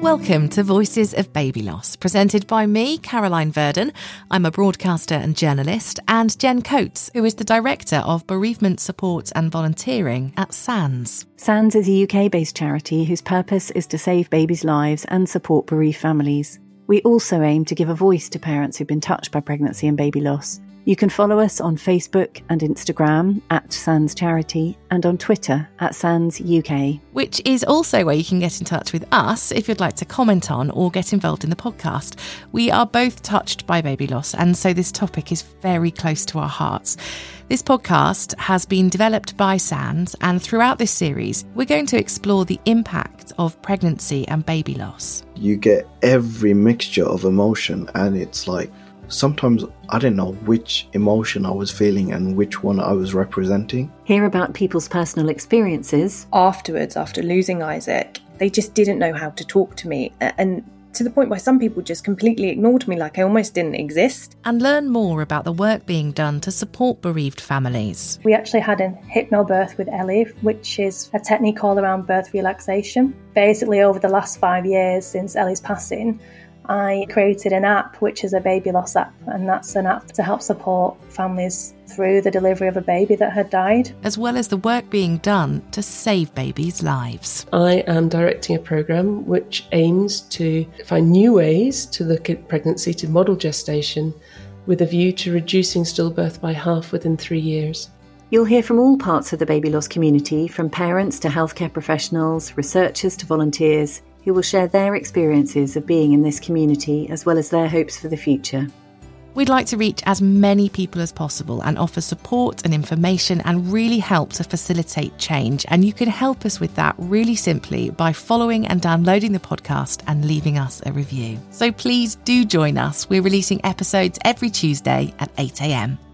Welcome to Voices of Baby Loss, presented by me, Caroline Verdon. I'm a broadcaster and journalist, and Jen Coates, who is the Director of Bereavement Support and Volunteering at SANDS. SANDS is a UK based charity whose purpose is to save babies' lives and support bereaved families. We also aim to give a voice to parents who've been touched by pregnancy and baby loss. You can follow us on Facebook and Instagram at SANDS Charity and on Twitter at SANDS UK. Which is also where you can get in touch with us if you'd like to comment on or get involved in the podcast. We are both touched by baby loss, and so this topic is very close to our hearts. This podcast has been developed by SANDS, and throughout this series, we're going to explore the impact of pregnancy and baby loss. You get every mixture of emotion, and it's like sometimes I didn't know which emotion I was feeling and which one I was representing. Hear about people's personal experiences. Afterwards, after losing Isaac, they just didn't know how to talk to me. And to the point where some people just completely ignored me like I almost didn't exist. And learn more about the work being done to support bereaved families. We actually had a hypnobirth with Ellie, which is a technique all around birth relaxation. Basically, over the last five years since Ellie's passing, I created an app which is a baby loss app, and that's an app to help support families through the delivery of a baby that had died. As well as the work being done to save babies' lives. I am directing a programme which aims to find new ways to look at pregnancy, to model gestation, with a view to reducing stillbirth by half within three years. You'll hear from all parts of the baby loss community, from parents to healthcare professionals, researchers to volunteers who will share their experiences of being in this community as well as their hopes for the future. We'd like to reach as many people as possible and offer support and information and really help to facilitate change. And you can help us with that really simply by following and downloading the podcast and leaving us a review. So please do join us. We're releasing episodes every Tuesday at 8am.